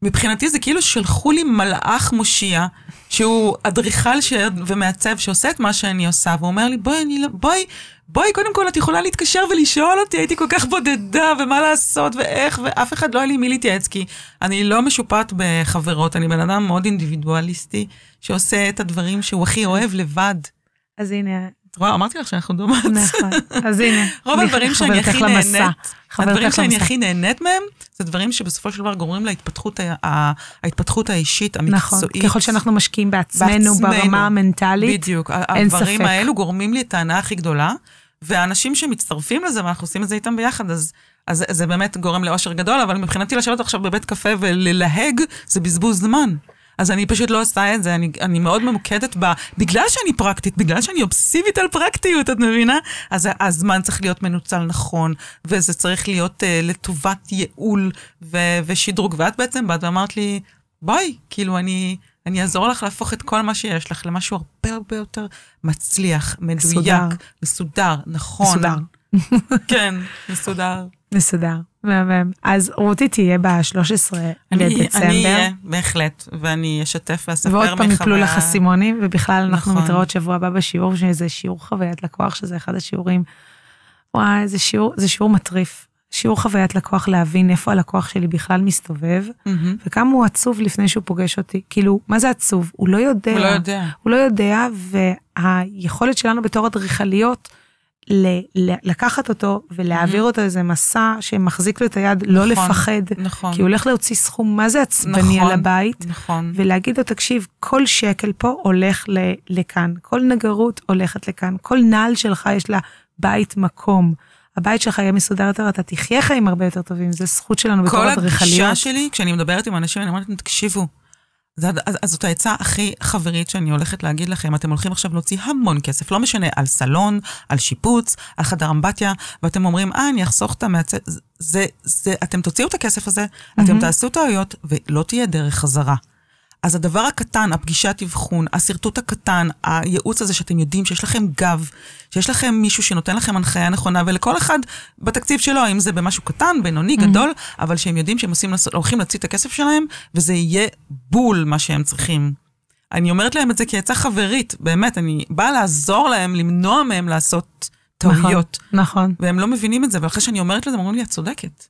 מבחינתי זה כאילו שלחו לי מלאך מושיע, שהוא אדריכל ש... ומעצב שעושה את מה שאני עושה, והוא אומר לי, בואי, אני לא... בואי, בואי, קודם כל את יכולה להתקשר ולשאול אותי, הייתי כל כך בודדה, ומה לעשות, ואיך, ואף אחד לא היה לי מי להתייעץ, כי אני לא משופעת בחברות, אני בן אדם מאוד אינדיבידואליסטי, שעושה את הדברים שהוא הכי אוהב לבד. אז הנה, את רואה, אמרתי לך שאנחנו דומות. נכון. אז הנה. רוב הדברים שאני הכי. נהנית, הדברים שאני. הכי נהנית מהם, זה דברים שבסופו של דבר גורמים להתפתחות ההתפתחות האישית, נכון, המקצועית. ככל שאנחנו משקיעים בעצמנו. ברמה המנטלית, בדיוק, אין הדברים ספק. האלו גורמים לי את ההנאה הכי גדולה, והאנשים שמצטרפים לזה, ואנחנו עושים את זה איתם ביחד, אז... אז זה באמת גורם לאושר גדול, אבל מבחינתי לשבת עכשיו בבית קפה וללהג, זה בזבוז זמן. אז אני פשוט לא עושה את זה, אני, אני מאוד ממוקדת ב... בגלל שאני פרקטית, בגלל שאני אובססיבית על פרקטיות, את מבינה? אז הזמן צריך להיות מנוצל נכון, וזה צריך להיות uh, לטובת ייעול ו- ושדרוג. ואת בעצם באת ואמרת לי, בואי, כאילו, אני, אני אעזור לך להפוך את כל מה שיש לך למשהו הרבה הרבה יותר מצליח, מדויק, מסודר. מסודר, נכון. מסודר. כן, מסודר. מסודר, מהמם. אז רותי תהיה ב-13 אני לדצמבר, אני אהיה, בהחלט, ואני אשתף ואספר ועוד פעם יפלו מחוויה- לך אסימונים, ובכלל אנחנו נכון. מתראות שבוע הבא בשיעור, שזה שיעור חוויית לקוח, שזה אחד השיעורים, וואי, זה שיעור, זה שיעור מטריף. שיעור חוויית לקוח להבין איפה הלקוח שלי בכלל מסתובב, מהמם. וכמה הוא עצוב לפני שהוא פוגש אותי. כאילו, מה זה עצוב? הוא לא יודע. הוא לא יודע. הוא לא יודע, והיכולת שלנו בתור אדריכליות, ל- ל- לקחת אותו ולהעביר אותו איזה מסע שמחזיק לו את היד, לא נכון, לפחד, נכון. כי הוא הולך להוציא סכום מה זה עצבני נכון, על הבית, נכון. ולהגיד לו, תקשיב, כל שקל פה הולך ל- לכאן, כל נגרות הולכת לכאן, כל נעל שלך יש לה בית מקום. הבית שלך יהיה מסודר יותר, אתה תחיה חיים הרבה יותר טובים, זו זכות שלנו בתור כל אדריכליות. הגישה שלי, כשאני מדברת עם אנשים, אני אומרת להם, תקשיבו, זה, אז, אז זאת העצה הכי חברית שאני הולכת להגיד לכם. אתם הולכים עכשיו להוציא המון כסף, לא משנה, על סלון, על שיפוץ, על חדר אמבטיה, ואתם אומרים, אה, אני אחסוך את המעצב. זה, זה, זה, אתם תוציאו את הכסף הזה, mm-hmm. אתם תעשו טעויות, ולא תהיה דרך חזרה. אז הדבר הקטן, הפגישת אבחון, השרטוט הקטן, הייעוץ הזה שאתם יודעים שיש לכם גב, שיש לכם מישהו שנותן לכם הנחיה נכונה, ולכל אחד בתקציב שלו, אם זה במשהו קטן, בינוני, mm-hmm. גדול, אבל שהם יודעים שהם עושים, הולכים להוציא את הכסף שלהם, וזה יהיה בול מה שהם צריכים. אני אומרת להם את זה כעצה חברית, באמת, אני באה לעזור להם, למנוע מהם לעשות טעויות. נכון, נכון. והם לא מבינים את זה, ואחרי שאני אומרת לזה, הם אומרים לי, את צודקת.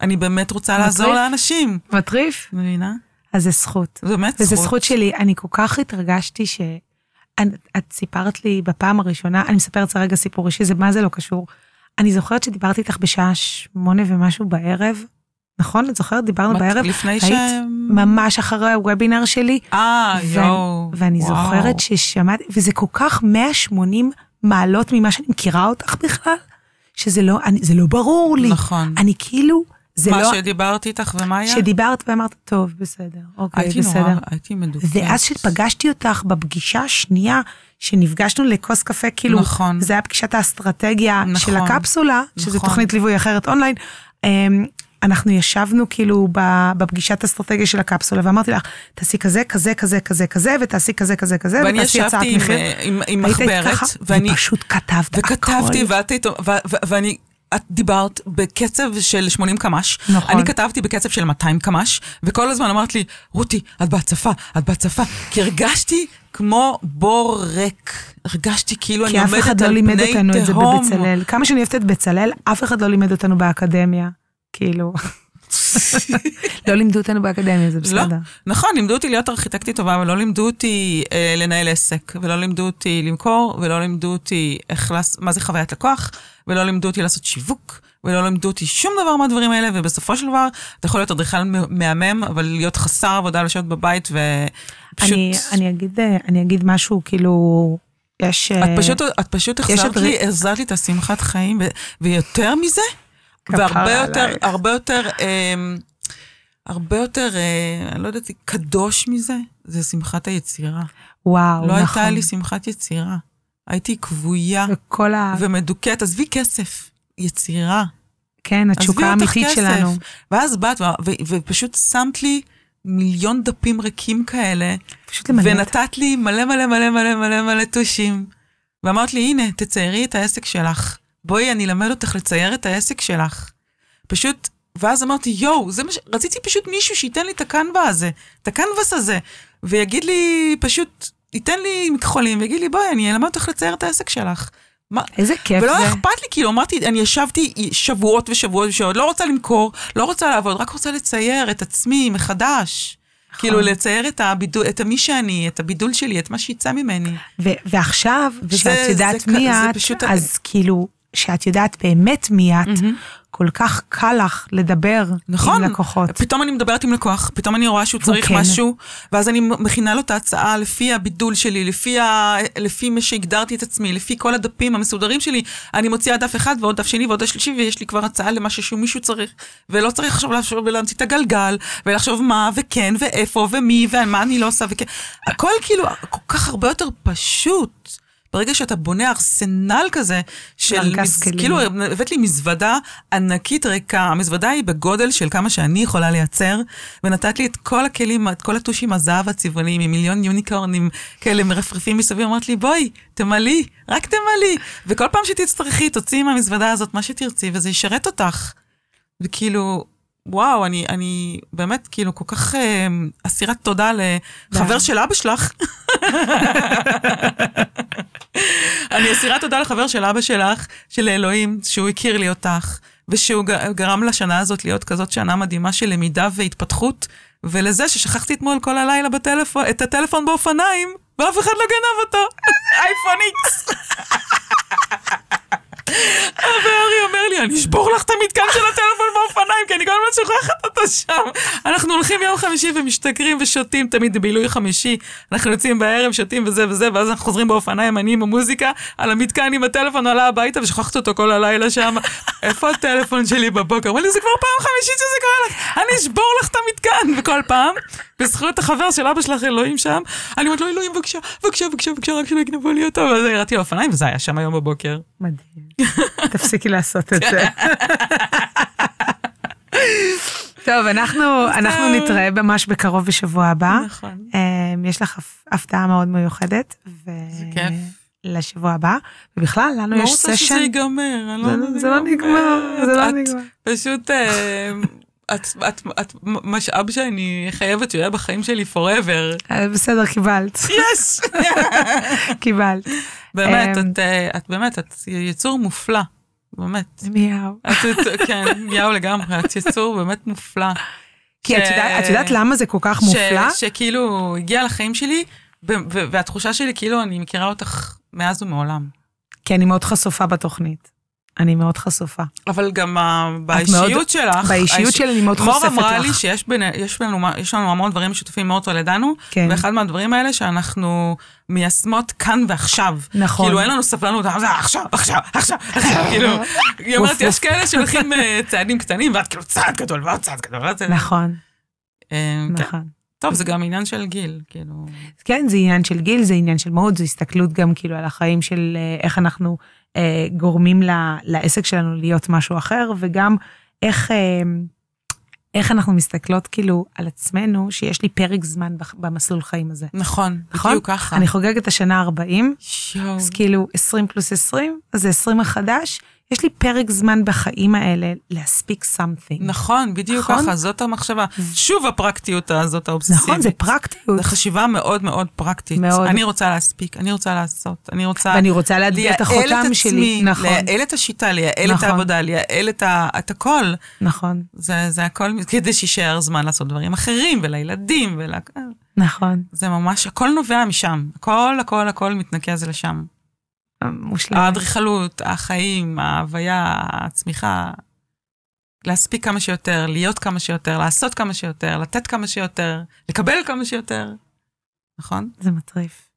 אני באמת רוצה מטריף. לעזור לאנשים. מטריף. מבינה? אז זה זכות. זה באמת זכות. וזו זכות שלי. אני כל כך התרגשתי ש... את סיפרת לי בפעם הראשונה, אני מספרת זה רגע סיפור אישי, זה מה זה לא קשור. אני זוכרת שדיברתי איתך בשעה שמונה ומשהו בערב, נכון? את זוכרת? דיברנו בערב. לפני ש... ממש אחרי הוובינר שלי. אה, יואו. ואני וואו. זוכרת ששמעתי, וזה כל כך 180 מעלות ממה שאני מכירה אותך בכלל, שזה לא, אני, זה לא ברור לי. נכון. אני כאילו... זה מה לא... מה שדיברתי איתך ומה היה? שדיברת ואמרת, טוב, בסדר, אוקיי, הייתי בסדר. נורא, הייתי מדוכאת. ואז שפגשתי אותך בפגישה השנייה, שנפגשנו לכוס קפה, כאילו, נכון. זה היה פגישת האסטרטגיה נכון. של הקפסולה, נכון. שזו תוכנית ליווי אחרת אונליין. אמ, אנחנו ישבנו כאילו בפגישת אסטרטגיה של הקפסולה, ואמרתי לך, תעשי כזה, כזה, כזה, כזה, כזה, ותעשי כזה, כזה, כזה, ואני ותעשי הצעת ישבתי עם, מחיר. עם, היית מחברת, ואני... ופשוט כתבת וכתבתי. ואת היית... ואני... את דיברת בקצב של 80 קמ"ש, נכון. אני כתבתי בקצב של 200 קמ"ש, וכל הזמן אמרת לי, רותי, את בהצפה, את בהצפה, כי הרגשתי כמו בור ריק, הרגשתי כאילו אני כי אף עומדת אחד לא על לימד פני אותנו את זה תהום. בבצלאל. כמה שאני אוהבת את בצלאל, אף אחד לא לימד אותנו באקדמיה. כאילו, לא לימדו אותנו באקדמיה, זה לא, בסדר. נכון, לימדו אותי להיות ארכיטקטית טובה, אבל לא לימדו אותי אה, לנהל עסק, ולא לימדו אותי למכור, ולא לימדו אותי איך, מה זה חוויית לקוח, ולא לימדו אותי לעשות שיווק, ולא לימדו אותי שום דבר מהדברים האלה, ובסופו של דבר, אתה יכול להיות אדריכל מהמם, אבל להיות חסר עבודה, לשבת בבית, ופשוט... אני, אני, אגיד, אה, אני אגיד משהו, כאילו, יש... את אה, פשוט, את פשוט החזרת לי, החזרת לי את השמחת חיים, ו, ויותר מזה, והרבה יותר. הרבה יותר, אה, הרבה יותר, אה, אני לא יודעת, קדוש מזה, זה שמחת היצירה. וואו, לא נכון. הייתה לי שמחת יצירה. הייתי כבויה ה... ומדוכאת, עזבי כסף, יצירה. כן, התשוקה האמיתית. שלנו. ואז באת ו- ו- ופשוט שמת לי מיליון דפים ריקים כאלה, פשוט למלא ונתת לי מלא מלא מלא מלא מלא מלא טושים. ואמרת לי, הנה, תציירי את העסק שלך. בואי, אני אלמד אותך לצייר את העסק שלך. פשוט, ואז אמרתי, יואו, זה מה ש... רציתי פשוט מישהו שייתן לי את הקנווה הזה, את הקנבס הזה, ויגיד לי, פשוט, ייתן לי מכחולים, ויגיד לי, בואי, אני אלמד אותך לצייר את העסק שלך. מה? איזה כיף ולא זה. אכפת לי, כאילו, אמרתי, אני ישבתי שבועות ושבועות ושבועות, לא רוצה למכור, לא רוצה לעבוד, רק רוצה לצייר את עצמי מחדש. כאילו, לצייר את, הבידול, את מי שאני, את הבידול שלי, את מה שיצא ממני. ו- ועכשיו, כשאת יודעת מי את, אז כאילו, כשאת יודעת באמת מי את, כל כך קל לך לדבר נכון. עם לקוחות. פתאום אני מדברת עם לקוח, פתאום אני רואה שהוא צריך כן. משהו, ואז אני מכינה לו את ההצעה לפי הבידול שלי, לפי, ה... לפי מה שהגדרתי את עצמי, לפי כל הדפים המסודרים שלי. אני מוציאה דף אחד ועוד דף שני ועוד דף שלישי, ויש לי כבר הצעה למשהו שמישהו צריך, ולא צריך עכשיו לחשוב ולהמציא את הגלגל, ולחשוב מה וכן ואיפה ומי ומה אני לא עושה וכן. הכל כאילו כל כך הרבה יותר פשוט. ברגע שאתה בונה ארסנל כזה של... כלים. כאילו, הבאת לי מזוודה ענקית ריקה, המזוודה היא בגודל של כמה שאני יכולה לייצר, ונתת לי את כל הכלים, את כל הטושים הזהב הצבעוניים, עם מיליון יוניקורנים כאלה מרפרפים מסביב, אמרת לי, בואי, תמלאי, רק תמלאי. וכל פעם שתצטרכי, תוציאי מהמזוודה הזאת מה שתרצי, וזה ישרת אותך. וכאילו, וואו, אני, אני באמת כאילו כל כך אה, אסירת תודה לחבר. של אבא שלך. אני אסירת תודה לחבר של אבא שלך, של אלוהים, שהוא הכיר לי אותך, ושהוא גרם לשנה הזאת להיות כזאת שנה מדהימה של למידה והתפתחות, ולזה ששכחתי אתמול כל הלילה בטלפון, את הטלפון באופניים, ואף אחד לא גנב אותו. אייפון איקס. וארי אומר לי, אני אשבור לך את המתקן של הטלפון באופניים, כי אני כל הזמן שוכחת אותו שם. אנחנו הולכים יום חמישי ומשתכרים ושותים תמיד בילוי חמישי. אנחנו יוצאים בערב, שותים וזה וזה, ואז אנחנו חוזרים באופניים, אני עם המוזיקה, על המתקן עם הטלפון, עלה הביתה ושכחת אותו כל הלילה שם. איפה הטלפון שלי בבוקר? אמר לי, זה כבר פעם חמישית שזה קורה לך, אני אשבור לך את המתקן. וכל פעם, בזכות החבר של אבא שלך, אלוהים שם, אני אומרת לו, אלוהים, בבקשה, בבקשה, בבקשה, בבקשה, רק שלא יגנבו לי אותו. ואז ירדתי לאופניים, וזה היה שם היום בבוקר. מדהים. תפסיקי לעשות את זה. טוב, אנחנו, אנחנו נתראה ממש בקרוב בשבוע הבא. נכון. אמ, יש לך הפ- הפתעה מאוד מיוחדת. ו... זה כיף. לשבוע הבא, ובכלל, לנו לא יש רוצה שזה סשן. ייגמר, לא זה- לא נגמר, זה לא נגמר. פשוט, אה, את, את, את משאב שאני חייבת שהוא יהיה בחיים שלי forever. אה, בסדר, קיבלת, יס! קיבלת. באמת, אמ, את, אה, את באמת, את יצור מופלא. באמת. מיהו. את, את, כן, יאו לגמרי, את יצור באמת מופלא. כי את ש- יודעת- את יודעת למה זה כל כך מופלא? ש, שכאילו הגיע לחיים שלי, ו- והתחושה שלי כאילו אני מכירה אותך מאז ומעולם. כי אני מאוד חשופה בתוכנית. אני מאוד חשופה. אבל גם באישיות מאוד- שלך, באישיות האיש- שלי אני מאוד מור חושפת אמרה לי לך. שיש בין, יש לנו, יש לנו המון דברים משותפים מאוד טולדנו, כן. ואחד מהדברים האלה שאנחנו מיישמות כאן ועכשיו. נכון. כאילו אין לנו סבלנות, "אה, עכשיו, עכשיו, עכשיו, עכשיו, כאילו, היא אומרת, יש. כאלה שהולכים אה, צעדים קטנים, ואת כאילו צעד גדול ועוד צעד גדול. ועוד צעד- נכון, אה, כן. נכון. טוב, זה גם עניין של גיל, כאילו. כן, זה עניין של גיל, זה עניין של מאוד, זו הסתכלות גם כאילו על החיים של איך אנחנו גורמים ל- לעסק שלנו להיות משהו אחר, וגם איך, אה, איך אנחנו מסתכלות כאילו על עצמנו, שיש לי פרק זמן במסלול חיים הזה. נכון, נכון? בדיוק ככה. אני חוגגת השנה 40, יואו. אז כאילו 20 פלוס 20, אז זה 20 החדש, יש לי פרק זמן בחיים האלה להספיק something. נכון, בדיוק נכון? ככה, זאת המחשבה. שוב הפרקטיות הזאת, האובססיבית. נכון, זה פרקטיות. זו חשיבה מאוד מאוד פרקטית. מאוד. אני רוצה להספיק, אני רוצה לעשות, אני רוצה... ואני רוצה להטביע את החותם עצמי, שלי. נכון, לייעל את השיטה, לייעל את נכון. העבודה, לייעל את, ה, את הכל. נכון, זה, זה הכל כדי שיישאר זמן לעשות דברים אחרים, ולילדים, ול... נכון. זה ממש, הכל נובע משם. הכל, הכל, הכל מתנקז לשם. מושלם. האדריכלות, החיים, ההוויה, הצמיחה. להספיק כמה שיותר, להיות כמה שיותר, לעשות כמה שיותר, לתת כמה שיותר, לקבל כמה שיותר. נכון? זה מטריף.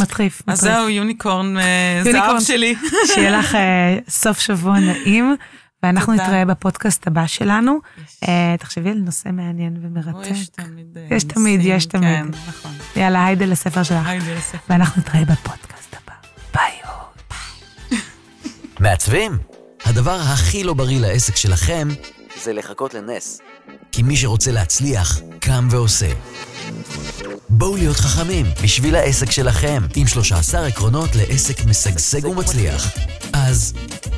מטריף, אז מטריף. זהו, יוניקורן אה, זהב יוניקורן. שלי. שיהיה לך אה, סוף שבוע נעים, ואנחנו תודה. נתראה בפודקאסט הבא שלנו. אה, תחשבי על נושא מעניין ומרתק. יש תמיד יש תמיד, נושאים, יש תמיד. כן, נכון. יאללה, היידה לספר שלך. היי, לספר. ואנחנו נתראה בפודקאסט. ביי. מעצבים? הדבר הכי לא בריא לעסק שלכם זה לחכות לנס. כי מי שרוצה להצליח, קם ועושה. בואו להיות חכמים בשביל העסק שלכם, עם 13 עקרונות לעסק משגשג ומצליח. אז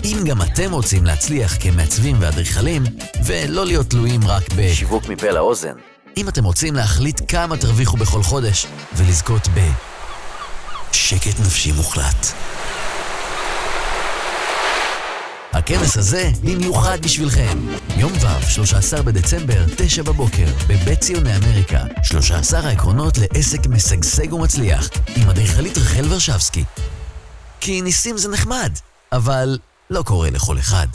אם גם אתם רוצים להצליח כמעצבים ואדריכלים, ולא להיות תלויים רק בשיווק מפה לאוזן, אם אתם רוצים להחליט כמה תרוויחו בכל חודש, ולזכות ב... שקט נפשי מוחלט. הכנס הזה במיוחד בשבילכם. יום ו', 13 בדצמבר, 9 בבוקר, בבית ציוני אמריקה. 13 העקרונות לעסק משגשג ומצליח, עם אדריכלית רחל ורשבסקי. כי ניסים זה נחמד, אבל לא קורה לכל אחד.